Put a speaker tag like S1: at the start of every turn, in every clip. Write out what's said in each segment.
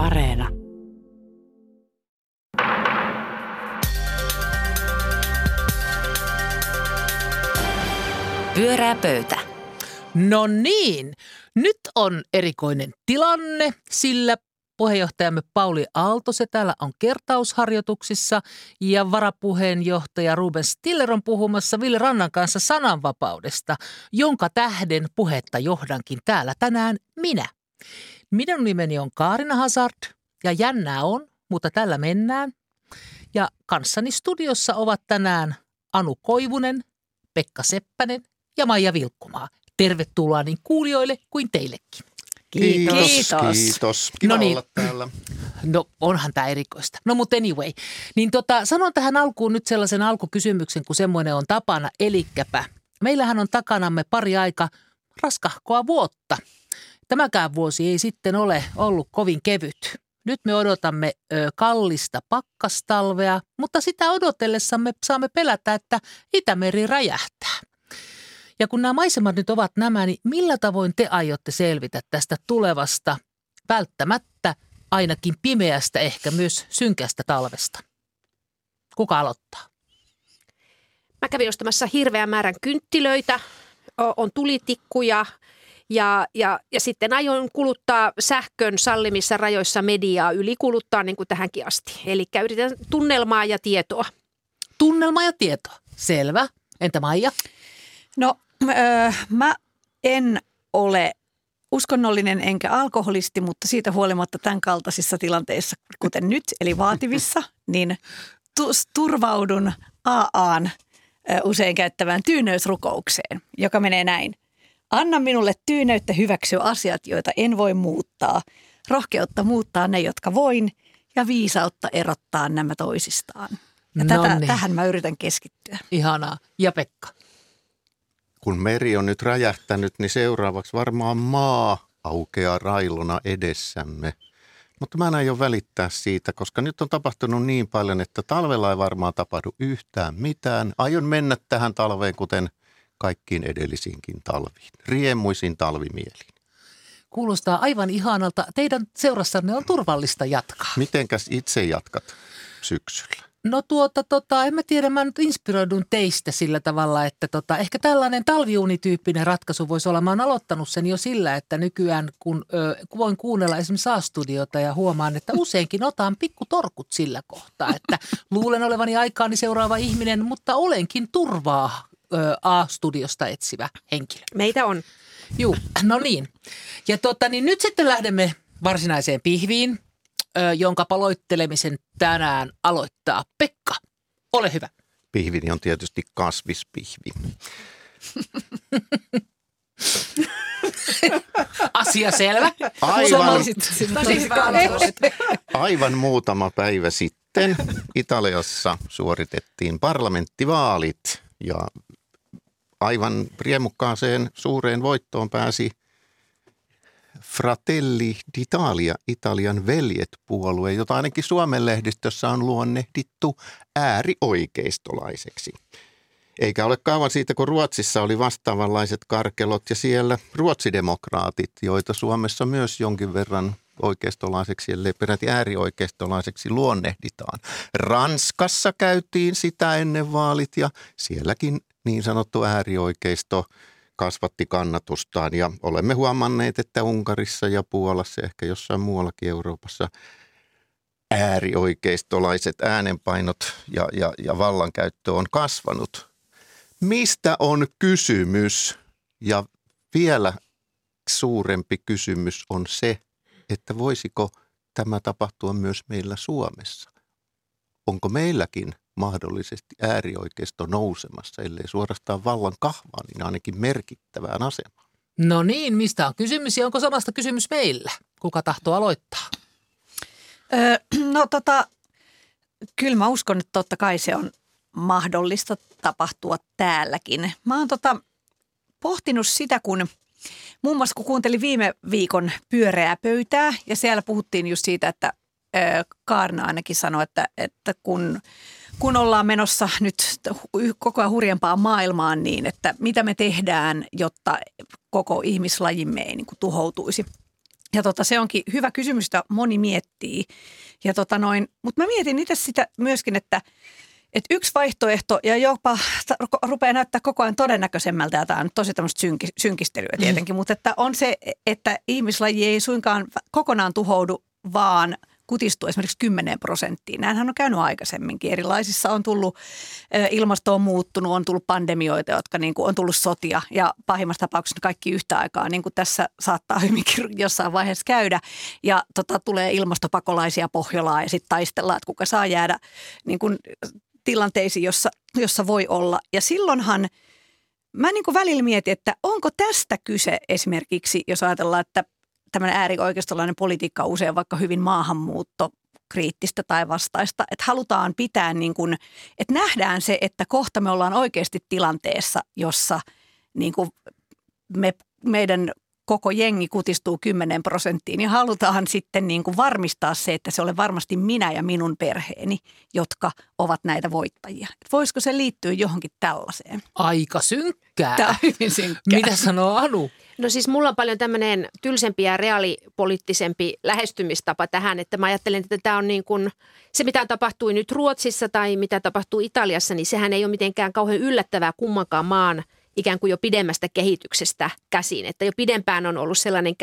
S1: Areena. Pyörää pöytä.
S2: No niin, nyt on erikoinen tilanne, sillä puheenjohtajamme Pauli se täällä on kertausharjoituksissa ja varapuheenjohtaja Ruben Stiller on puhumassa Ville Rannan kanssa sananvapaudesta, jonka tähden puhetta johdankin täällä tänään minä. Minun nimeni on Kaarina Hazard ja jännää on, mutta tällä mennään. Ja kanssani studiossa ovat tänään Anu Koivunen, Pekka Seppänen ja Maija Vilkkumaa. Tervetuloa niin kuulijoille kuin teillekin.
S3: Kiitos. Kiitos. Kiitos. Kiva no niin. olla täällä.
S2: No onhan tämä erikoista. No mutta anyway. Niin tota, sanon tähän alkuun nyt sellaisen alkukysymyksen, kun semmoinen on tapana. Elikkäpä, meillähän on takanamme pari aika raskahkoa vuotta. Tämäkään vuosi ei sitten ole ollut kovin kevyt. Nyt me odotamme ö, kallista pakkastalvea, mutta sitä odotellessamme saamme pelätä, että Itämeri räjähtää. Ja kun nämä maisemat nyt ovat nämä, niin millä tavoin te aiotte selvitä tästä tulevasta, välttämättä ainakin pimeästä, ehkä myös synkästä talvesta? Kuka aloittaa?
S4: Mä kävin ostamassa hirveän määrän kynttilöitä, on tulitikkuja ja, ja, ja sitten aion kuluttaa sähkön sallimissa rajoissa mediaa, yli kuluttaa niin kuin tähänkin asti. Eli yritän tunnelmaa ja tietoa.
S2: Tunnelmaa ja tietoa, selvä. Entä Maija?
S5: No Öö, mä en ole uskonnollinen enkä alkoholisti, mutta siitä huolimatta tämän kaltaisissa tilanteissa, kuten nyt, eli vaativissa, niin turvaudun AAan usein käyttävään tyyneysrukoukseen, joka menee näin. Anna minulle tyyneyttä hyväksyä asiat, joita en voi muuttaa, rohkeutta muuttaa ne, jotka voin, ja viisautta erottaa nämä toisistaan. Ja tätä, tähän mä yritän keskittyä.
S2: Ihanaa. Ja Pekka?
S3: kun meri on nyt räjähtänyt, niin seuraavaksi varmaan maa aukeaa railona edessämme. Mutta mä en aio välittää siitä, koska nyt on tapahtunut niin paljon, että talvella ei varmaan tapahdu yhtään mitään. Aion mennä tähän talveen, kuten kaikkiin edellisiinkin talviin. Riemuisin talvimieliin.
S2: Kuulostaa aivan ihanalta. Teidän seurassanne on turvallista jatkaa.
S3: Mitenkäs itse jatkat syksyllä?
S2: No tuota, tota, en mä tiedä, mä nyt inspiroidun teistä sillä tavalla, että tota, ehkä tällainen talviunityyppinen ratkaisu voisi olla. Mä oon aloittanut sen jo sillä, että nykyään kun ö, voin kuunnella esimerkiksi A-studiota ja huomaan, että useinkin otan pikkutorkut sillä kohtaa, että luulen olevani aikaani seuraava ihminen, mutta olenkin turvaa ö, A-studiosta etsivä henkilö.
S4: Meitä on.
S2: Juu, no niin. Ja tota, niin nyt sitten lähdemme varsinaiseen pihviin jonka paloittelemisen tänään aloittaa Pekka. Ole hyvä.
S3: Pihvini on tietysti kasvispihvi.
S2: Asia selvä.
S3: Aivan, aivan muutama päivä sitten Italiassa suoritettiin parlamenttivaalit ja aivan riemukkaaseen suureen voittoon pääsi Fratelli d'Italia, Italian veljet-puolue, jota ainakin Suomen lehdistössä on luonnehdittu äärioikeistolaiseksi. Eikä ole kauan siitä, kun Ruotsissa oli vastaavanlaiset karkelot ja siellä ruotsidemokraatit, joita Suomessa myös jonkin verran oikeistolaiseksi, ellei peräti äärioikeistolaiseksi luonnehditaan. Ranskassa käytiin sitä ennen vaalit ja sielläkin niin sanottu äärioikeisto – kasvatti kannatustaan ja olemme huomanneet, että Unkarissa ja Puolassa ehkä jossain muuallakin Euroopassa äärioikeistolaiset äänenpainot ja, ja, ja vallankäyttö on kasvanut. Mistä on kysymys? Ja vielä suurempi kysymys on se, että voisiko tämä tapahtua myös meillä Suomessa? Onko meilläkin mahdollisesti äärioikeisto nousemassa, ellei suorastaan vallan kahvaa, niin ainakin merkittävään asemaan.
S2: No niin, mistä on kysymys ja onko samasta kysymys meillä? Kuka tahtoo aloittaa?
S5: Öö, no tota, kyllä mä uskon, että totta kai se on mahdollista tapahtua täälläkin. Mä oon tota, pohtinut sitä, kun muun muassa kun kuuntelin viime viikon pyöreää pöytää ja siellä puhuttiin just siitä, että Kaarna ainakin sanoi, että, että kun kun ollaan menossa nyt koko ajan hurjempaan maailmaan niin, että mitä me tehdään, jotta koko ihmislajimme ei niin kuin tuhoutuisi. Ja tota, se onkin hyvä kysymys, jota moni miettii. Ja tota noin, mutta mä mietin itse sitä myöskin, että, että yksi vaihtoehto ja jopa rupeaa näyttää koko ajan todennäköisemmältä, ja tämä on tosi tämmöistä synki, synkistelyä tietenkin, mm. mutta että on se, että ihmislaji ei suinkaan kokonaan tuhoudu, vaan – kutistuu esimerkiksi 10 prosenttiin. Näinhän on käynyt aikaisemminkin. Erilaisissa on tullut, ilmasto on muuttunut, on tullut pandemioita, jotka niin kuin on tullut sotia ja pahimmassa tapauksessa kaikki yhtä aikaa, niin kuin tässä saattaa hyvinkin jossain vaiheessa käydä. Ja tota, tulee ilmastopakolaisia Pohjolaan ja sitten taistellaan, että kuka saa jäädä niin kuin tilanteisiin, jossa, jossa voi olla. Ja silloinhan mä niin kuin välillä mietin, että onko tästä kyse esimerkiksi, jos ajatellaan, että tämmöinen äärioikeistolainen politiikka on usein vaikka hyvin maahanmuutto kriittistä tai vastaista, että halutaan pitää niin kuin, että nähdään se, että kohta me ollaan oikeasti tilanteessa, jossa niin kuin me, meidän koko jengi kutistuu 10 prosenttiin ja halutaan sitten niin kuin varmistaa se, että se ole varmasti minä ja minun perheeni, jotka ovat näitä voittajia. Et voisiko se liittyä johonkin tällaiseen?
S2: Aika synkkää.
S5: Tämä on hyvin synkkää.
S2: Mitä sanoo Anu?
S4: No siis mulla on paljon tämmöinen tylsempi ja reaalipoliittisempi lähestymistapa tähän, että mä ajattelen, että tämä on niin kuin, se mitä tapahtui nyt Ruotsissa tai mitä tapahtuu Italiassa, niin sehän ei ole mitenkään kauhean yllättävää kummankaan maan ikään kuin jo pidemmästä kehityksestä käsin. Että jo pidempään on ollut sellainen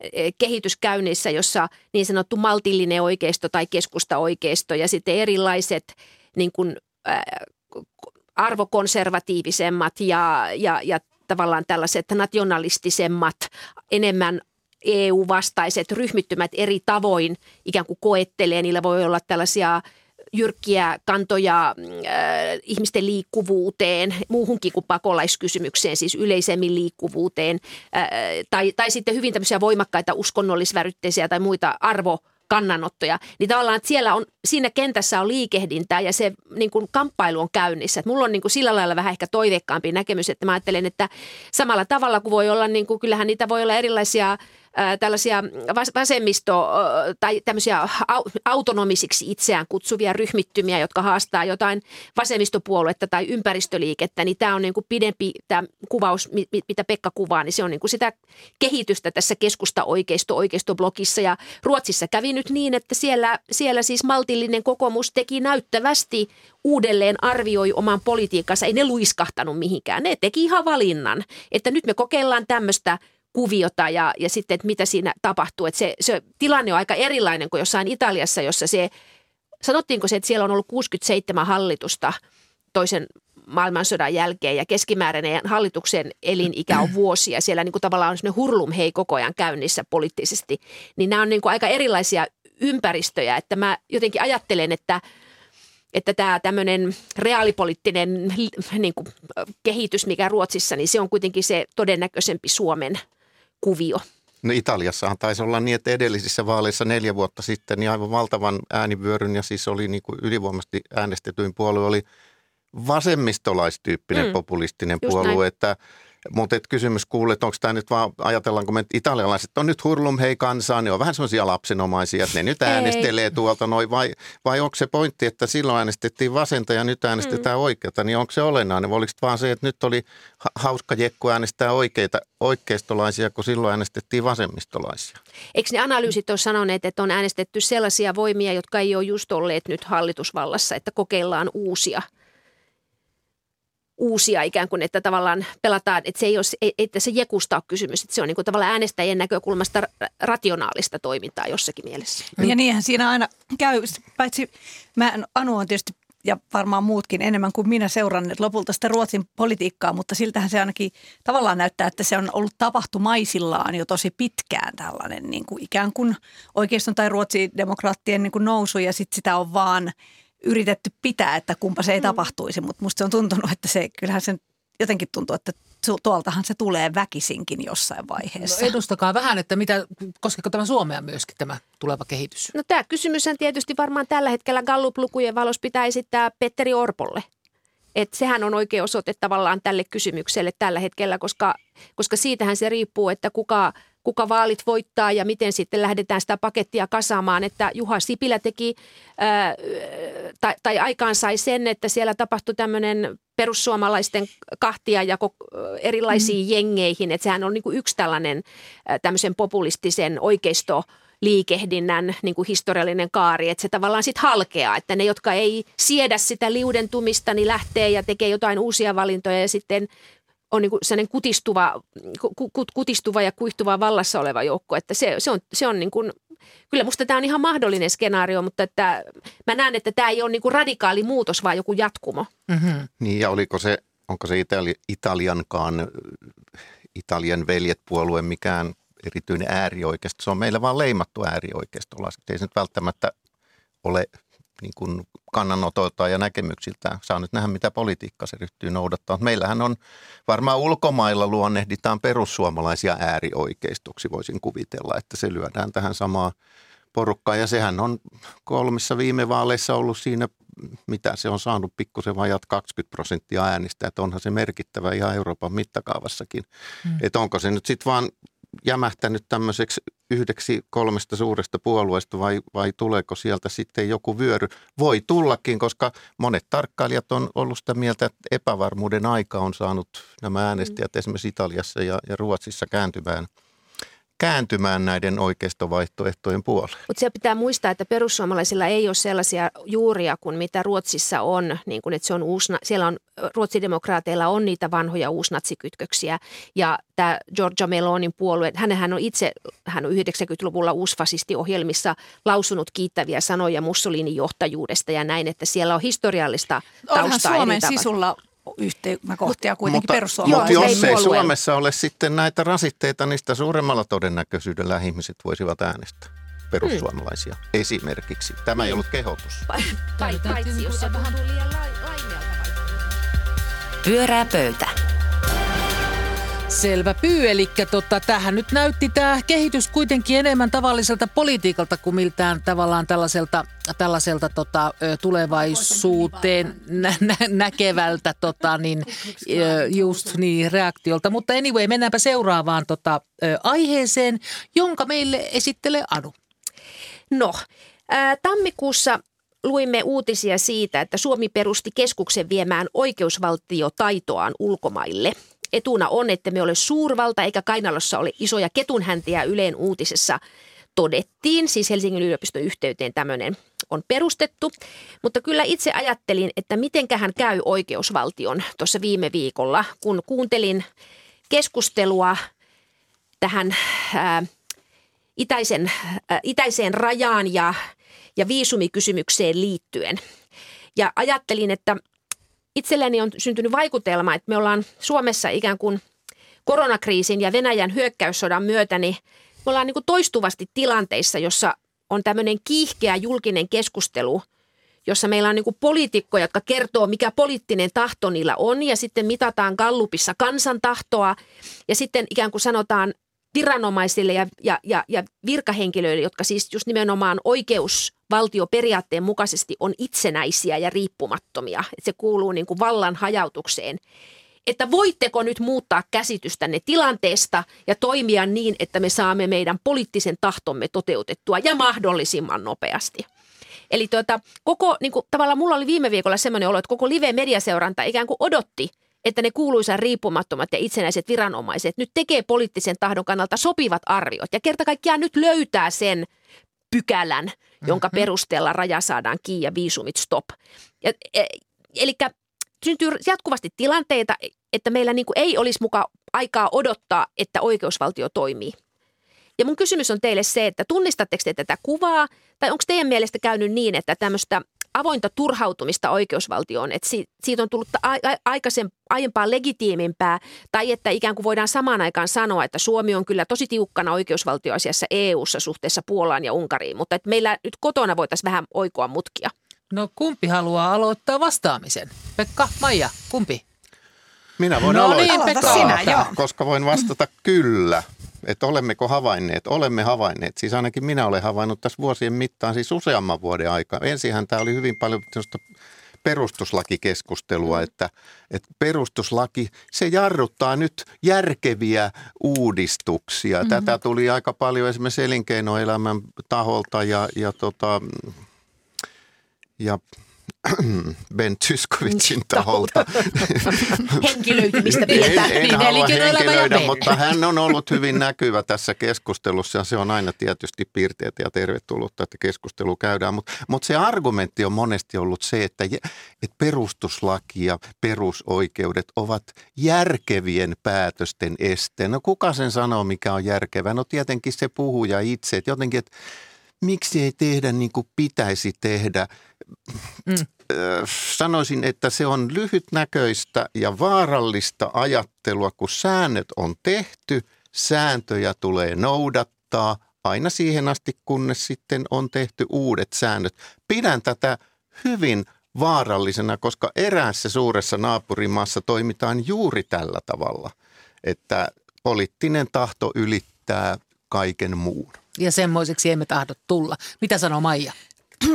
S4: e, kehitys käynnissä, jossa niin sanottu maltillinen oikeisto tai keskusta-oikeisto ja sitten erilaiset niin kuin, arvokonservatiivisemmat ja, ja, ja tavallaan tällaiset nationalistisemmat, enemmän EU-vastaiset ryhmittymät eri tavoin ikään kuin koettelee. Niillä voi olla tällaisia jyrkkiä kantoja äh, ihmisten liikkuvuuteen, muuhunkin kuin pakolaiskysymykseen, siis yleisemmin liikkuvuuteen, äh, tai, tai sitten hyvin tämmöisiä voimakkaita uskonnollisvärytteisiä tai muita arvo kannanottoja, niin tavallaan että siellä on, siinä kentässä on liikehdintää ja se niin kuin kamppailu on käynnissä. Et mulla on niin kuin sillä lailla vähän ehkä toiveikkaampi näkemys, että mä ajattelen, että samalla tavalla kuin voi olla, niin kuin, kyllähän niitä voi olla erilaisia tällaisia vasemmisto- tai tämmöisiä autonomisiksi itseään kutsuvia ryhmittymiä, jotka haastaa jotain vasemmistopuoluetta tai ympäristöliikettä, niin tämä on niin kuin pidempi tämä kuvaus, mitä Pekka kuvaa, niin se on niin kuin sitä kehitystä tässä keskusta-oikeisto-oikeistoblogissa. Ja Ruotsissa kävi nyt niin, että siellä, siellä siis maltillinen kokoomus teki näyttävästi uudelleen arvioi oman politiikkansa. Ei ne luiskahtanut mihinkään. Ne teki ihan valinnan, että nyt me kokeillaan tämmöistä – kuviota ja, ja sitten, että mitä siinä tapahtuu. Että se, se tilanne on aika erilainen kuin jossain Italiassa, jossa se, sanottiinko se, että siellä on ollut 67 hallitusta toisen maailmansodan jälkeen ja keskimääräinen hallituksen elinikä on vuosia. Siellä niin kuin tavallaan on sellainen hurlum hei koko ajan käynnissä poliittisesti. Niin nämä on niin kuin aika erilaisia ympäristöjä, että mä jotenkin ajattelen, että – että tämä tämmöinen reaalipoliittinen niin kuin, kehitys, mikä Ruotsissa, niin se on kuitenkin se todennäköisempi Suomen kuvio.
S3: No Italiassahan taisi olla niin, että edellisissä vaaleissa neljä vuotta sitten niin aivan valtavan äänivyöryn ja siis oli niin kuin ylivoimasti äänestetyin puolue oli vasemmistolaistyyppinen mm, populistinen puolue, näin. että mutta kysymys kuuluu, että onko tämä nyt vaan, ajatellaanko me, että italialaiset on nyt hurlum hei kansaa, ne on vähän semmoisia lapsenomaisia, että ne nyt äänestelee tuolta noin, vai, vai onko se pointti, että silloin äänestettiin vasenta ja nyt äänestetään mm. oikeata, niin onko se olennainen, vai oliko vaan se, että nyt oli hauska jekku äänestää oikeita, oikeistolaisia, kun silloin äänestettiin vasemmistolaisia?
S4: Eikö ne analyysit ole sanoneet, että on äänestetty sellaisia voimia, jotka ei ole just olleet nyt hallitusvallassa, että kokeillaan uusia – uusia ikään kuin, että tavallaan pelataan, että se ei ole, että se jekusta ole kysymys, että se on niin kuin tavallaan äänestäjien näkökulmasta rationaalista toimintaa jossakin mielessä.
S5: Ja niinhän siinä aina käy, paitsi mä, Anu on tietysti ja varmaan muutkin enemmän kuin minä seuranneet lopulta sitä Ruotsin politiikkaa, mutta siltähän se ainakin tavallaan näyttää, että se on ollut tapahtumaisillaan jo tosi pitkään tällainen niin kuin ikään kuin oikeiston tai Ruotsin demokraattien niin kuin nousu ja sitten sitä on vaan – yritetty pitää, että kumpa se ei mm. tapahtuisi, mutta musta se on tuntunut, että se kyllähän sen jotenkin tuntuu, että tuoltahan se tulee väkisinkin jossain vaiheessa.
S2: No edustakaa vähän, että mitä, koskeeko tämä Suomea myöskin tämä tuleva kehitys?
S4: No tämä kysymys on tietysti varmaan tällä hetkellä Gallup-lukujen valossa pitää esittää Petteri Orpolle. Et sehän on oikein osoite tavallaan tälle kysymykselle tällä hetkellä, koska, koska siitähän se riippuu, että kuka, kuka vaalit voittaa ja miten sitten lähdetään sitä pakettia kasaamaan. Että Juha Sipilä teki ää, tai, tai aikaan sai sen, että siellä tapahtui tämmöinen perussuomalaisten kahtia ja erilaisiin mm. jengeihin. Että sehän on niin kuin yksi tällainen tämmöisen populistisen oikeisto liikehdinnän niin kuin historiallinen kaari, että se tavallaan sitten halkeaa, että ne, jotka ei siedä sitä liudentumista, niin lähtee ja tekee jotain uusia valintoja ja sitten on niin sellainen kutistuva, kutistuva ja kuihtuva vallassa oleva joukko, että se, se on, se on niin kuin, kyllä musta tämä on ihan mahdollinen skenaario, mutta että mä näen, että tämä ei ole niin kuin radikaali muutos, vaan joku jatkumo.
S3: Mm-hmm. Niin ja oliko se, onko se Itali, Italiankaan, Italian veljet-puolue mikään erityinen äärioikeisto. Se on meillä vaan leimattu äärioikeisto. Ei se nyt välttämättä ole niin kuin kannanotoiltaan ja näkemyksiltään. Saa nyt nähdä, mitä politiikka se ryhtyy noudattaa. Meillähän on varmaan ulkomailla luonnehditaan perussuomalaisia äärioikeistoksi, voisin kuvitella, että se lyödään tähän samaan porukkaan. Ja sehän on kolmissa viime vaaleissa ollut siinä, mitä se on saanut pikkusen vajat 20 prosenttia äänistä, että onhan se merkittävä ihan Euroopan mittakaavassakin. Mm. Että onko se nyt sitten vaan jämähtänyt tämmöiseksi yhdeksi kolmesta suuresta puolueesta vai, vai tuleeko sieltä sitten joku vyöry? Voi tullakin, koska monet tarkkailijat on ollut sitä mieltä, että epävarmuuden aika on saanut nämä äänestäjät mm. esimerkiksi Italiassa ja, ja Ruotsissa kääntymään – kääntymään näiden oikeistovaihtoehtojen puoleen.
S4: Mutta se pitää muistaa, että perussuomalaisilla ei ole sellaisia juuria kuin mitä Ruotsissa on. Niin kun, että se on uusna, siellä on, ruotsidemokraateilla on niitä vanhoja uusnatsikytköksiä. Ja tämä Giorgia Melonin puolue, hänhän on itse, hän on 90-luvulla uusfasistiohjelmissa lausunut kiittäviä sanoja Mussolinin johtajuudesta ja näin, että siellä on historiallista taustaa. Onhan
S5: Suomen sisulla yhtymäkohtia kuitenkin mutta,
S3: perussuomalaisille. Mutta jos ei Suomessa ole sitten näitä rasitteita, niin sitä suuremmalla todennäköisyydellä ihmiset voisivat äänestää perussuomalaisia hmm. esimerkiksi. Tämä ei ollut kehotus. Paitsi jos se vähän
S2: Pyörää pöytä. Selvä pyy, eli tota, tähän nyt näytti tämä kehitys kuitenkin enemmän tavalliselta politiikalta kuin miltään tavallaan tällaiselta, tällaiselta tota, tulevaisuuteen nä- nä- näkevältä tota, niin, just niin, reaktiolta. Mutta anyway, mennäänpä seuraavaan tota, aiheeseen, jonka meille esittelee Anu.
S4: No, ää, tammikuussa luimme uutisia siitä, että Suomi perusti keskuksen viemään oikeusvaltiotaitoaan ulkomaille – etuna on, että me ole suurvalta eikä kainalossa ole isoja ketunhäntiä Yleen uutisessa todettiin, siis Helsingin yliopiston yhteyteen tämmöinen on perustettu. Mutta kyllä itse ajattelin, että mitenkähän käy oikeusvaltion tuossa viime viikolla, kun kuuntelin keskustelua tähän ää, itäisen, ää, itäiseen rajaan ja, ja viisumikysymykseen liittyen. Ja ajattelin, että itselleni on syntynyt vaikutelma, että me ollaan Suomessa ikään kuin koronakriisin ja Venäjän hyökkäyssodan myötä, niin me ollaan niin kuin toistuvasti tilanteissa, jossa on tämmöinen kiihkeä julkinen keskustelu, jossa meillä on niin poliitikkoja, jotka kertoo, mikä poliittinen tahto niillä on, ja sitten mitataan Gallupissa kansantahtoa, ja sitten ikään kuin sanotaan viranomaisille ja, ja, ja, ja virkahenkilöille, jotka siis just nimenomaan oikeusvaltioperiaatteen mukaisesti on itsenäisiä ja riippumattomia. Että se kuuluu niin kuin vallan hajautukseen. Että voitteko nyt muuttaa käsitystänne tilanteesta ja toimia niin, että me saamme meidän poliittisen tahtomme toteutettua ja mahdollisimman nopeasti. Eli tuota, koko, niin kuin, tavallaan mulla oli viime viikolla semmoinen olo, että koko live-mediaseuranta ikään kuin odotti – että ne kuuluisa riippumattomat ja itsenäiset viranomaiset nyt tekee poliittisen tahdon kannalta sopivat arviot ja kerta kaikkiaan nyt löytää sen pykälän, jonka mm-hmm. perusteella raja saadaan kiinni ja viisumit stop. Ja, e, eli syntyy jatkuvasti tilanteita, että meillä niin kuin ei olisi muka aikaa odottaa, että oikeusvaltio toimii. Ja mun kysymys on teille se, että tunnistatteko te tätä kuvaa, tai onko teidän mielestä käynyt niin, että tämmöistä avointa turhautumista oikeusvaltioon, että siitä on tullut aikaisen, aiempaa legitiimimpää, tai että ikään kuin voidaan samaan aikaan sanoa, että Suomi on kyllä tosi tiukkana oikeusvaltioasiassa EU-ssa suhteessa Puolaan ja Unkariin, mutta että meillä nyt kotona voitaisiin vähän oikoa mutkia.
S2: No kumpi haluaa aloittaa vastaamisen? Pekka, Maija, kumpi?
S3: Minä voin no niin, aloittaa, niin, Pekka, sinä, joo. koska voin vastata kyllä että olemmeko havainneet? Olemme havainneet. Siis ainakin minä olen havainnut tässä vuosien mittaan, siis useamman vuoden aikaa. Ensinhän tämä oli hyvin paljon perustuslakikeskustelua, että, että perustuslaki, se jarruttaa nyt järkeviä uudistuksia. Mm-hmm. Tätä tuli aika paljon esimerkiksi elinkeinoelämän taholta ja, ja, tota, ja Ben Tyskovitsin taholta.
S4: Henkilöitymistä pidetään.
S3: En, en halua
S2: elinkeinoelämä ja
S3: henkilöidä,
S2: Ben.
S3: mutta hän on ollut hyvin näkyvä tässä keskustelussa ja se on aina tietysti piirteet ja tervetullutta, että keskustelu käydään. Mutta mut se argumentti on monesti ollut se, että, että perustuslaki ja perusoikeudet ovat järkevien päätösten este. No kuka sen sanoo, mikä on järkevää? No tietenkin se puhuja itse, että jotenkin, että miksi ei tehdä niin kuin pitäisi tehdä.
S2: Mm.
S3: Sanoisin, että se on lyhytnäköistä ja vaarallista ajattelua, kun säännöt on tehty, sääntöjä tulee noudattaa aina siihen asti, kunnes sitten on tehty uudet säännöt. Pidän tätä hyvin vaarallisena, koska eräässä suuressa naapurimaassa toimitaan juuri tällä tavalla, että poliittinen tahto ylittää kaiken muun.
S2: Ja semmoiseksi emme tahdo tulla. Mitä sanoo Maija?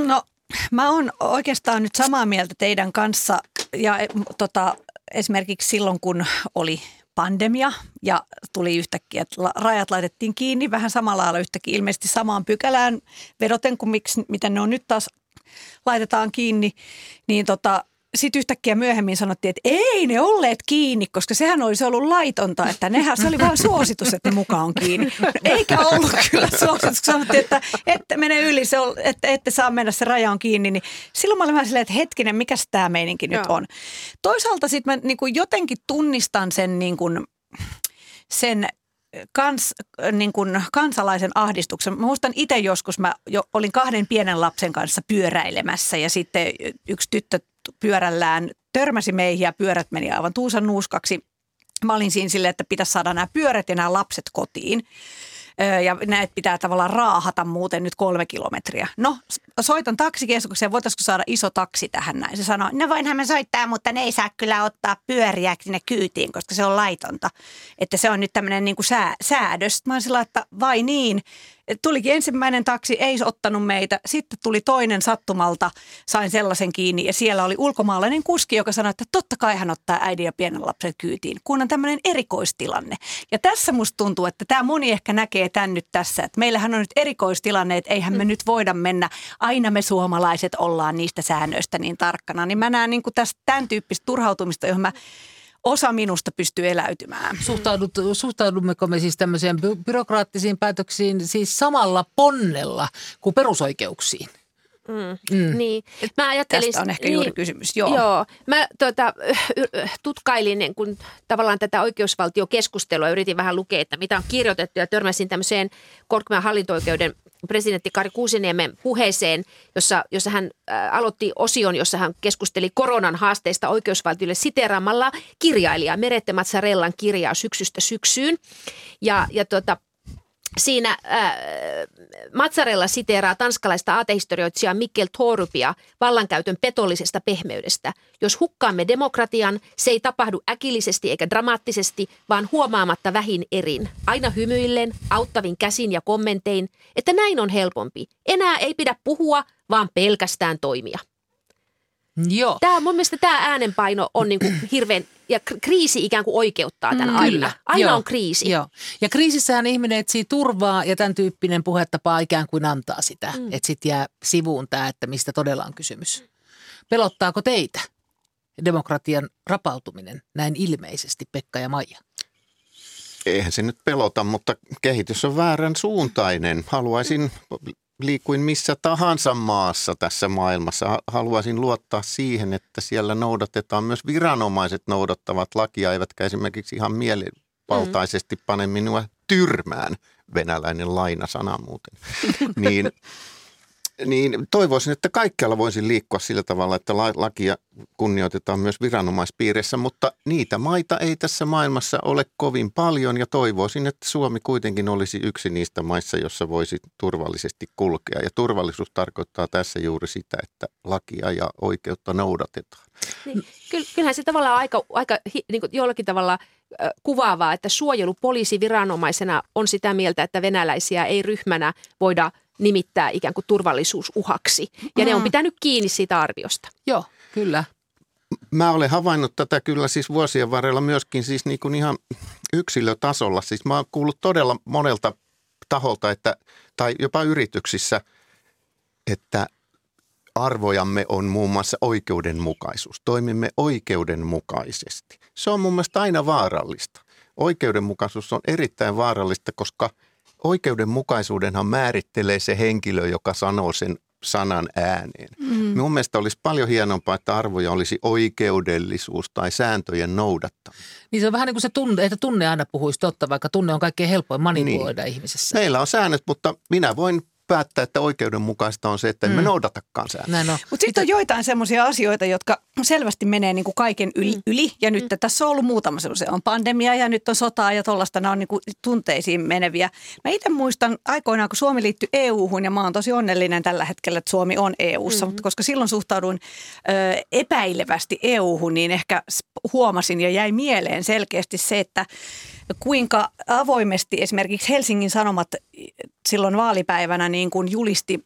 S5: No mä oon oikeastaan nyt samaa mieltä teidän kanssa ja e, tota, esimerkiksi silloin kun oli pandemia ja tuli yhtäkkiä, että rajat laitettiin kiinni vähän samalla lailla yhtäkkiä ilmeisesti samaan pykälään vedoten kuin miksi, miten ne on nyt taas laitetaan kiinni, niin tota, sitten yhtäkkiä myöhemmin sanottiin, että ei ne olleet kiinni, koska sehän olisi ollut laitonta, että nehän, se oli vain suositus, että ne mukaan on kiinni. No, eikä ollut kyllä suositus, kun sanottiin, että ette mene yli, se on, että ette saa mennä, se raja on kiinni. Niin silloin mä olin vähän silleen, että hetkinen, mikä tämä meininki nyt
S4: Joo.
S5: on. Toisaalta sitten mä niin kuin jotenkin tunnistan sen, niin kuin, sen kans, niin kuin kansalaisen ahdistuksen. Mä muistan itse joskus, mä jo olin kahden pienen lapsen kanssa pyöräilemässä ja sitten yksi tyttö pyörällään törmäsi meihin ja pyörät meni aivan tuusan nuuskaksi. Mä olin siinä silleen, että pitäisi saada nämä pyörät ja nämä lapset kotiin. Ja näet pitää tavallaan raahata muuten nyt kolme kilometriä. No, soitan taksikeskukseen, voitaisiko saada iso taksi tähän näin. Se sanoi, no voinhan me soittaa, mutta ne ei saa kyllä ottaa pyöriä sinne kyytiin, koska se on laitonta. Että se on nyt tämmöinen niin kuin sää, säädös. Mä olin sillä, että vai niin. Tulikin ensimmäinen taksi, ei se ottanut meitä. Sitten tuli toinen sattumalta, sain sellaisen kiinni. Ja siellä oli ulkomaalainen kuski, joka sanoi, että totta kai hän ottaa äidin ja pienen lapsen kyytiin, kun on tämmöinen erikoistilanne. Ja tässä musta tuntuu, että tämä moni ehkä näkee tämän nyt tässä. Että meillähän on nyt erikoistilanne, että eihän me nyt voida mennä. Aina me suomalaiset ollaan niistä säännöistä niin tarkkana. Niin mä näen niin kuin tästä tämän tyyppistä turhautumista, johon mä osa minusta pystyy eläytymään.
S2: Suhtaudut, suhtaudummeko me siis tämmöiseen by- byrokraattisiin päätöksiin siis samalla ponnella kuin perusoikeuksiin?
S4: Mm. Mm. Niin. Mä ajattelin,
S5: Tästä on ehkä juuri kysymys, joo.
S4: Joo. Mä tuota, tutkailin niin kun, tavallaan tätä oikeusvaltiokeskustelua, yritin vähän lukea, että mitä on kirjoitettu ja törmäsin tämmöiseen korkeimman hallinto-oikeuden presidentti Kari Kuusiniemen puheeseen, jossa, jossa hän äh, aloitti osion, jossa hän keskusteli koronan haasteista oikeusvaltiolle siteraamalla kirjailijaa Merette Mazzarellan kirjaa syksystä syksyyn. Ja, ja tuota, Siinä äh, Mazzarella siteeraa tanskalaista aatehistorioitsijaa Mikkel Torupia vallankäytön petollisesta pehmeydestä. Jos hukkaamme demokratian, se ei tapahdu äkillisesti eikä dramaattisesti, vaan huomaamatta vähin erin. Aina hymyillen, auttavin käsin ja kommentein, että näin on helpompi. Enää ei pidä puhua, vaan pelkästään toimia.
S2: Joo.
S4: Tämä, mun mielestä tämä äänenpaino on niin kuin hirveän, ja kriisi ikään kuin oikeuttaa tämän
S2: Mm,
S4: aina.
S2: kyllä.
S4: Aina
S2: Joo.
S4: on kriisi.
S2: Joo. Ja kriisissähän ihminen etsii turvaa ja tämän tyyppinen puhetapa ikään kuin antaa sitä. Mm. Että sitten jää sivuun tämä, että mistä todella on kysymys. Pelottaako teitä demokratian rapautuminen näin ilmeisesti, Pekka ja Maija?
S3: Eihän se nyt pelota, mutta kehitys on väärän suuntainen. Haluaisin, liikuin missä tahansa maassa tässä maailmassa, ha- haluaisin luottaa siihen, että siellä noudatetaan, myös viranomaiset noudattavat lakia, eivätkä esimerkiksi ihan mielivaltaisesti pane minua tyrmään, venäläinen lainasana muuten. niin, niin toivoisin, että kaikkialla voisi liikkua sillä tavalla, että la- lakia kunnioitetaan myös viranomaispiirissä, mutta niitä maita ei tässä maailmassa ole kovin paljon ja toivoisin, että Suomi kuitenkin olisi yksi niistä maissa, jossa voisi turvallisesti kulkea. Ja turvallisuus tarkoittaa tässä juuri sitä, että lakia ja oikeutta noudatetaan.
S4: Niin, ky- kyllähän se tavallaan aika, aika niin jollakin tavalla kuvaavaa, että suojelupoliisi viranomaisena on sitä mieltä, että venäläisiä ei ryhmänä voida nimittää ikään kuin turvallisuusuhaksi. Ja ne on
S5: Mm.
S4: pitänyt kiinni siitä arviosta.
S2: Joo. Kyllä.
S3: Mä olen havainnut tätä kyllä siis vuosien varrella myöskin siis niin kuin ihan yksilötasolla. Siis mä oon kuullut todella monelta taholta, että, tai jopa yrityksissä, että arvojamme on muun muassa oikeudenmukaisuus. Toimimme oikeudenmukaisesti. Se on mun mielestä aina vaarallista. Oikeudenmukaisuus on erittäin vaarallista, koska oikeudenmukaisuudenhan määrittelee se henkilö, joka sanoo sen sanan ääneen. Mm. Mun mielestä olisi paljon hienompaa, että arvoja olisi oikeudellisuus tai sääntöjen noudattaminen.
S2: Niin se on vähän niin kuin se tunne, että tunne aina puhuisi totta, vaikka tunne on kaikkein helpoin manipuloida niin. ihmisessä.
S3: Meillä on säännöt, mutta minä voin päättää, että oikeudenmukaista on se, että emme mm. noudatakaan sääntöjä.
S5: Mutta sitten on joitain semmoisia asioita, jotka selvästi menee niin kuin kaiken yli, mm. yli. Ja nyt mm. tässä on ollut muutama semmoisia. On pandemia ja nyt on sotaa ja tuollaista. Nämä on niin kuin tunteisiin meneviä. Mä itse muistan aikoinaan, kun Suomi liittyi EU-hun ja mä oon tosi onnellinen tällä hetkellä, että Suomi on EU-ssa. Mm-hmm. Mutta koska silloin suhtauduin ö, epäilevästi EU-hun, niin ehkä huomasin ja jäi mieleen selkeästi se, että kuinka avoimesti esimerkiksi Helsingin Sanomat silloin vaalipäivänä niin kuin julisti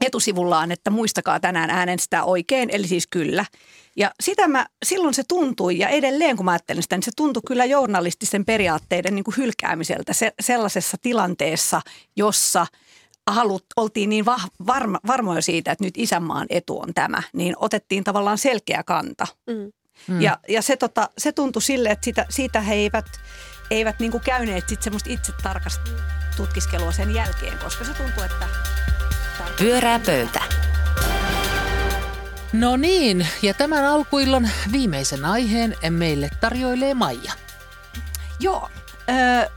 S5: etusivullaan, että muistakaa tänään äänestää oikein, eli siis kyllä. Ja sitä mä, silloin se tuntui, ja edelleen kun mä ajattelen sitä, niin se tuntui kyllä journalististen periaatteiden niin kuin hylkäämiseltä se, sellaisessa tilanteessa, jossa halut, oltiin niin vah, varma, varmoja siitä, että nyt isänmaan etu on tämä, niin otettiin tavallaan selkeä kanta. Mm. Mm. Ja, ja se, tota, se tuntui sille, että sitä, siitä he eivät eivät niin kuin käyneet sit semmoista itse tarkasta tutkiskelua sen jälkeen, koska se tuntuu, että...
S2: Pyörää pöytä. No niin, ja tämän alkuillan viimeisen aiheen meille tarjoilee Maija.
S5: Joo, öö,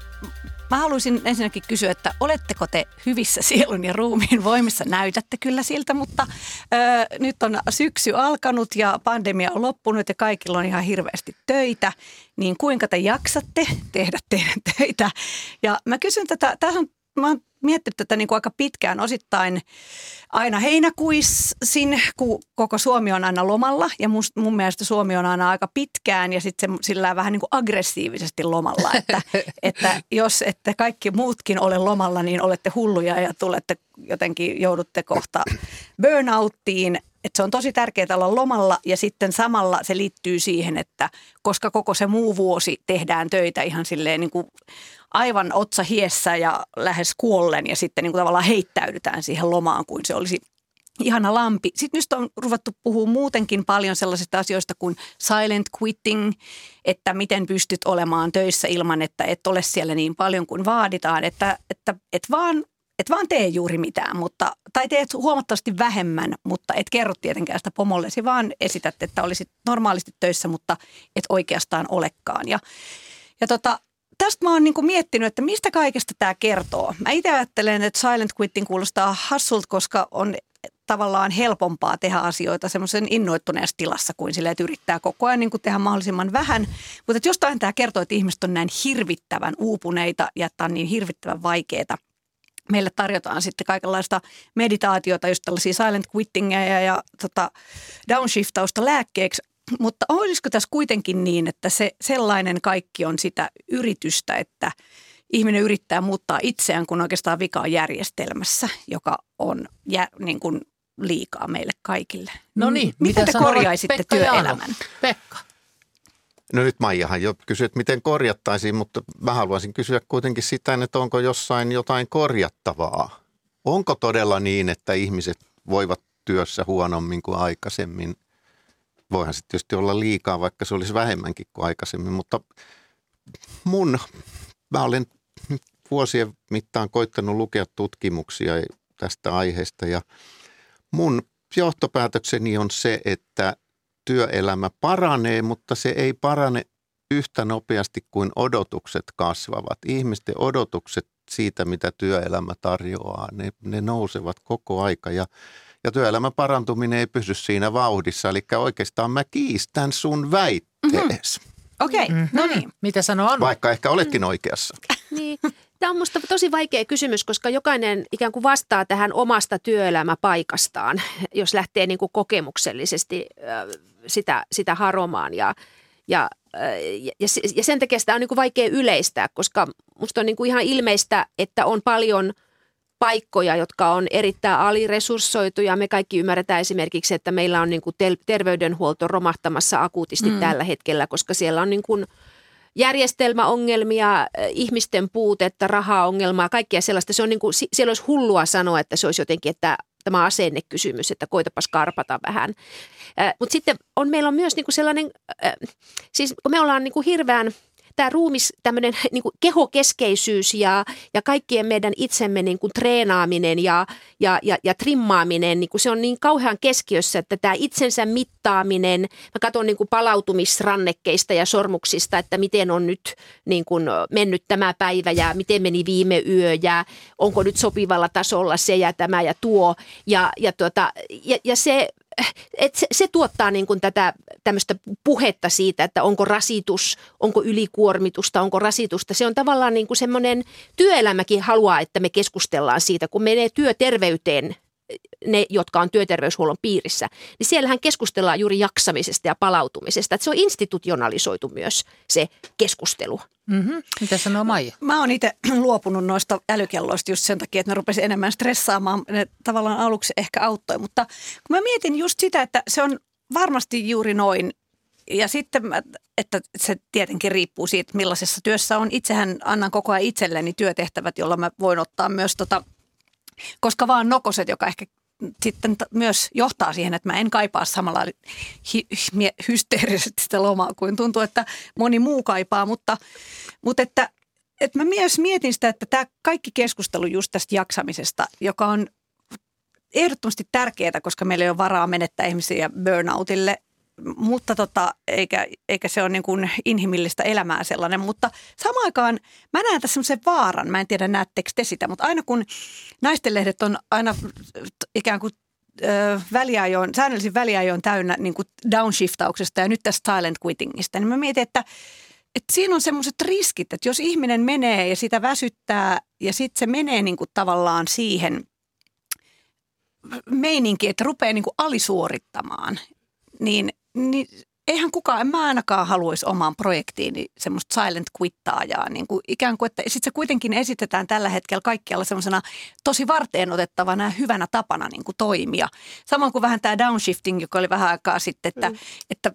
S5: Mä haluaisin ensinnäkin kysyä, että oletteko te hyvissä sielun ja ruumiin voimissa? Näytätte kyllä siltä, mutta ö, nyt on syksy alkanut ja pandemia on loppunut ja kaikilla on ihan hirveästi töitä. Niin kuinka te jaksatte tehdä teidän töitä? Ja mä kysyn tätä, tässä on mä oon miettinyt tätä niin kuin aika pitkään osittain aina heinäkuissin, kun koko Suomi on aina lomalla. Ja mun, mun mielestä Suomi on aina aika pitkään ja sitten sillä vähän niin kuin aggressiivisesti lomalla. Että, että jos ette kaikki muutkin ole lomalla, niin olette hulluja ja tulette jotenkin joudutte kohta burnouttiin. Että se on tosi tärkeää olla lomalla ja sitten samalla se liittyy siihen, että koska koko se muu vuosi tehdään töitä ihan silleen niin kuin aivan otsa hiessä ja lähes kuollen ja sitten niin kuin tavallaan heittäydytään siihen lomaan kuin se olisi ihana lampi. Sitten nyt on ruvattu puhua muutenkin paljon sellaisista asioista kuin silent quitting, että miten pystyt olemaan töissä ilman, että et ole siellä niin paljon kuin vaaditaan, että, että et vaan et vaan tee juuri mitään, mutta, tai teet huomattavasti vähemmän, mutta et kerro tietenkään sitä pomollesi, vaan esität, että olisit normaalisti töissä, mutta et oikeastaan olekaan. Ja, ja tota, tästä mä oon niinku miettinyt, että mistä kaikesta tämä kertoo. Mä itse ajattelen, että silent quitting kuulostaa hassult, koska on tavallaan helpompaa tehdä asioita semmoisen innoittuneessa tilassa kuin sille, että yrittää koko ajan niin kuin tehdä mahdollisimman vähän. Mutta jostain tämä kertoo, että ihmiset on näin hirvittävän uupuneita ja että on niin hirvittävän vaikeaa. Meille tarjotaan sitten kaikenlaista meditaatiota, just tällaisia silent quittingeja ja tota, downshiftausta lääkkeeksi. Mutta olisiko tässä kuitenkin niin, että se sellainen kaikki on sitä yritystä, että ihminen yrittää muuttaa itseään, kun oikeastaan vika on järjestelmässä, joka on jä, niin kuin liikaa meille kaikille.
S2: No niin,
S5: miten te korjaisitte Pekka työelämän?
S2: Pekka.
S3: No nyt Maijahan jo kysyi, että miten korjattaisiin, mutta mä haluaisin kysyä kuitenkin sitä, että onko jossain jotain korjattavaa? Onko todella niin, että ihmiset voivat työssä huonommin kuin aikaisemmin? voihan se tietysti olla liikaa, vaikka se olisi vähemmänkin kuin aikaisemmin, mutta mun, mä olen vuosien mittaan koittanut lukea tutkimuksia tästä aiheesta ja mun johtopäätökseni on se, että työelämä paranee, mutta se ei parane yhtä nopeasti kuin odotukset kasvavat. Ihmisten odotukset siitä, mitä työelämä tarjoaa, ne, ne nousevat koko aika ja ja työelämän parantuminen ei pysy siinä vauhdissa. Eli oikeastaan mä kiistän sun väittees.
S5: Mm-hmm. Okei, okay, mm-hmm. no niin.
S2: Mitä sanoo Anu?
S3: Vaikka ehkä oletkin oikeassa.
S4: niin. Tämä on minusta tosi vaikea kysymys, koska jokainen ikään kuin vastaa tähän omasta työelämäpaikastaan, jos lähtee niin kuin kokemuksellisesti sitä, sitä haromaan. Ja, ja, ja, ja sen takia sitä on niin kuin vaikea yleistää, koska minusta on niin kuin ihan ilmeistä, että on paljon – paikkoja, jotka on erittäin aliresurssoituja. Me kaikki ymmärretään esimerkiksi, että meillä on niin kuin terveydenhuolto romahtamassa akuutisti mm. tällä hetkellä, koska siellä on niin kuin järjestelmäongelmia, ihmisten puutetta, rahaongelmaa, kaikkea sellaista. Se on niin kuin, siellä olisi hullua sanoa, että se olisi jotenkin, että tämä asennekysymys, että koitapas karpata vähän. Mutta sitten on, meillä on myös niinku sellainen, äh, siis kun me ollaan niinku hirveän – tämä ruumis, tämmöinen niin kuin kehokeskeisyys ja, ja kaikkien meidän itsemme niin kuin treenaaminen ja, ja, ja, ja trimmaaminen, niin kuin se on niin kauhean keskiössä, että tämä itsensä mittaaminen, mä katson niin kuin palautumisrannekkeista ja sormuksista, että miten on nyt niin kuin mennyt tämä päivä ja miten meni viime yö ja onko nyt sopivalla tasolla se ja tämä ja tuo. Ja, ja, tuota, ja, ja se et se, se tuottaa niin kuin tätä tämmöistä puhetta siitä, että onko rasitus, onko ylikuormitusta, onko rasitusta. Se on tavallaan niin kuin semmoinen, työelämäkin haluaa, että me keskustellaan siitä, kun menee työterveyteen ne, jotka on työterveyshuollon piirissä, niin siellähän keskustellaan juuri jaksamisesta ja palautumisesta. Että se on institutionalisoitu myös se keskustelu.
S2: Mm-hmm. Mitä sanoo Maija?
S5: Mä oon itse luopunut noista älykelloista just sen takia, että ne rupesi enemmän stressaamaan. Ne tavallaan aluksi ehkä auttoi, mutta kun mä mietin just sitä, että se on varmasti juuri noin. Ja sitten, että se tietenkin riippuu siitä, millaisessa työssä on. Itsehän annan koko ajan itselleni työtehtävät, jolla mä voin ottaa myös tota – koska vaan nokoset, joka ehkä sitten t- myös johtaa siihen, että mä en kaipaa samalla hi- hi- hysteerisesti sitä lomaa kuin tuntuu, että moni muu kaipaa, mutta, mutta että, että mä myös mietin sitä, että tämä kaikki keskustelu just tästä jaksamisesta, joka on ehdottomasti tärkeää, koska meillä ei ole varaa menettää ihmisiä burnoutille, mutta tota, eikä, eikä se ole niin kuin inhimillistä elämää sellainen. Mutta samaan aikaan mä näen tässä semmoisen vaaran, mä en tiedä näettekö te sitä, mutta aina kun naistenlehdet on aina ikään kuin väliajoin, säännöllisin väliajoin täynnä niin kuin downshiftauksesta ja nyt tästä silent quittingista, niin mä mietin, että, että siinä on semmoiset riskit, että jos ihminen menee ja sitä väsyttää ja sitten se menee niin kuin tavallaan siihen meininki, että rupeaa niin kuin alisuorittamaan niin, niin eihän kukaan, en mä ainakaan haluaisi omaan projektiini semmoista silent quittaajaa. Niin kuin ikään kuin, että sitten se kuitenkin esitetään tällä hetkellä kaikkialla semmoisena tosi varteen otettavana ja hyvänä tapana niin kuin toimia. Samoin kuin vähän tämä downshifting, joka oli vähän aikaa sitten, että, mm. että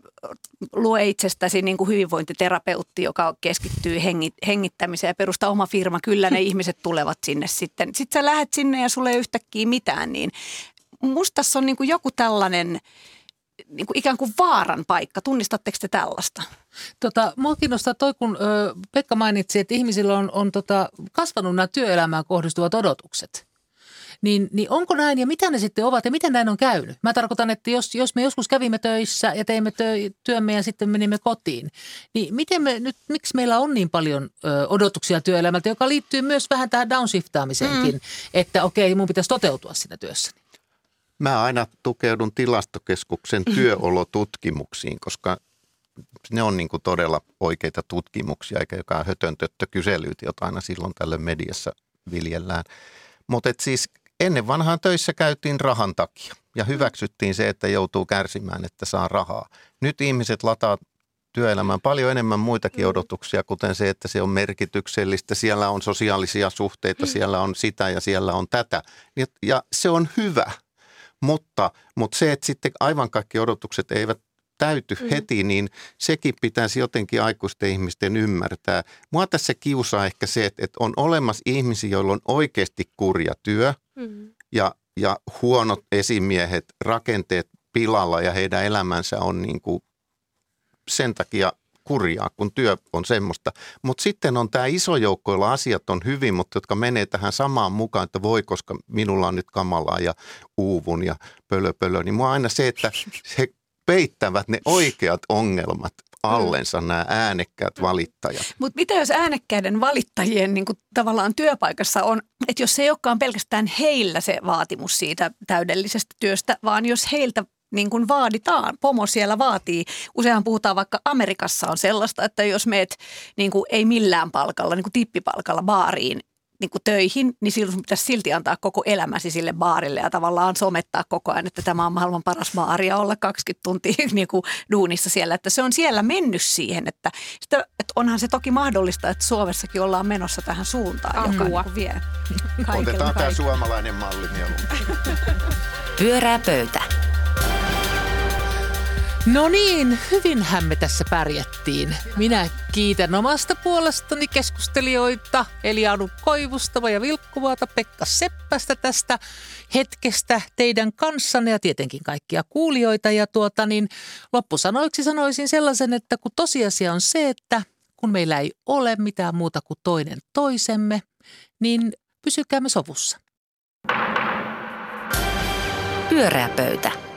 S5: luo itsestäsi niin kuin hyvinvointiterapeutti, joka keskittyy hengit, hengittämiseen ja perustaa oma firma. Kyllä ne ihmiset tulevat sinne sitten. Sitten sä lähdet sinne ja sulle ei yhtäkkiä mitään, niin musta tässä on niin kuin joku tällainen – niin kuin ikään kuin vaaran paikka. Tunnistatteko te tällaista?
S2: Tota, mua kiinnostaa toi, kun ö, Pekka mainitsi, että ihmisillä on, on tota, kasvanut nämä työelämään kohdistuvat odotukset. Niin, niin onko näin ja mitä ne sitten ovat ja miten näin on käynyt? Mä tarkoitan, että jos, jos me joskus kävimme töissä ja teimme tö, työmme ja sitten menimme kotiin, niin miten me nyt, miksi meillä on niin paljon ö, odotuksia työelämältä, joka liittyy myös vähän tähän downshiftaamiseenkin, mm. että okei, mun pitäisi toteutua siinä työssäni?
S3: Mä aina tukeudun tilastokeskuksen työolotutkimuksiin, koska ne on niin kuin todella oikeita tutkimuksia, eikä jokaan kyselyt, jota aina silloin tälle mediassa viljellään. Mutta siis ennen vanhaan töissä käytiin rahan takia ja hyväksyttiin se, että joutuu kärsimään, että saa rahaa. Nyt ihmiset lataa työelämään paljon enemmän muitakin odotuksia, kuten se, että se on merkityksellistä, siellä on sosiaalisia suhteita, siellä on sitä ja siellä on tätä. Ja se on hyvä. Mutta, mutta se, että sitten aivan kaikki odotukset eivät täyty mm. heti, niin sekin pitäisi jotenkin aikuisten ihmisten ymmärtää. Mua tässä kiusaa ehkä se, että, että on olemassa ihmisiä, joilla on oikeasti kurja työ mm. ja, ja huonot esimiehet, rakenteet pilalla ja heidän elämänsä on niin kuin sen takia kurjaa, kun työ on semmoista. Mutta sitten on tämä iso joukko, joilla asiat on hyvin, mutta jotka menee tähän samaan mukaan, että voi, koska minulla on nyt kamalaa ja uuvun ja pölö, pölö. Niin mua aina se, että he peittävät ne oikeat ongelmat allensa mm. nämä äänekkäät valittajat.
S5: Mutta mitä jos äänekkäiden valittajien niin kuin tavallaan työpaikassa on, että jos se ei olekaan pelkästään heillä se vaatimus siitä täydellisestä työstä, vaan jos heiltä niin kuin vaaditaan. Pomo siellä vaatii. Useinhan puhutaan vaikka Amerikassa on sellaista, että jos meet niin kuin ei millään palkalla, niin kuin tippipalkalla baariin, niin kuin töihin, niin silloin pitäisi silti antaa koko elämäsi sille baarille ja tavallaan somettaa koko ajan, että tämä on maailman paras baari ja olla 20 tuntia niin kuin duunissa siellä. Että se on siellä mennyt siihen, että, sitä, että onhan se toki mahdollista, että Suomessakin ollaan menossa tähän suuntaan, joka niin vie
S3: Otetaan tämä suomalainen malli mieluummin.
S1: Pyörää pöytä.
S2: No niin, hyvinhän me tässä pärjättiin. Minä kiitän omasta puolestani keskustelijoita, eli Anu Koivustava ja Vilkkuvaata, Pekka Seppästä tästä hetkestä teidän kanssanne ja tietenkin kaikkia kuulijoita. Ja tuota niin, loppusanoiksi sanoisin sellaisen, että kun tosiasia on se, että kun meillä ei ole mitään muuta kuin toinen toisemme, niin pysykäämme sovussa.
S1: Pyöreä pöytä.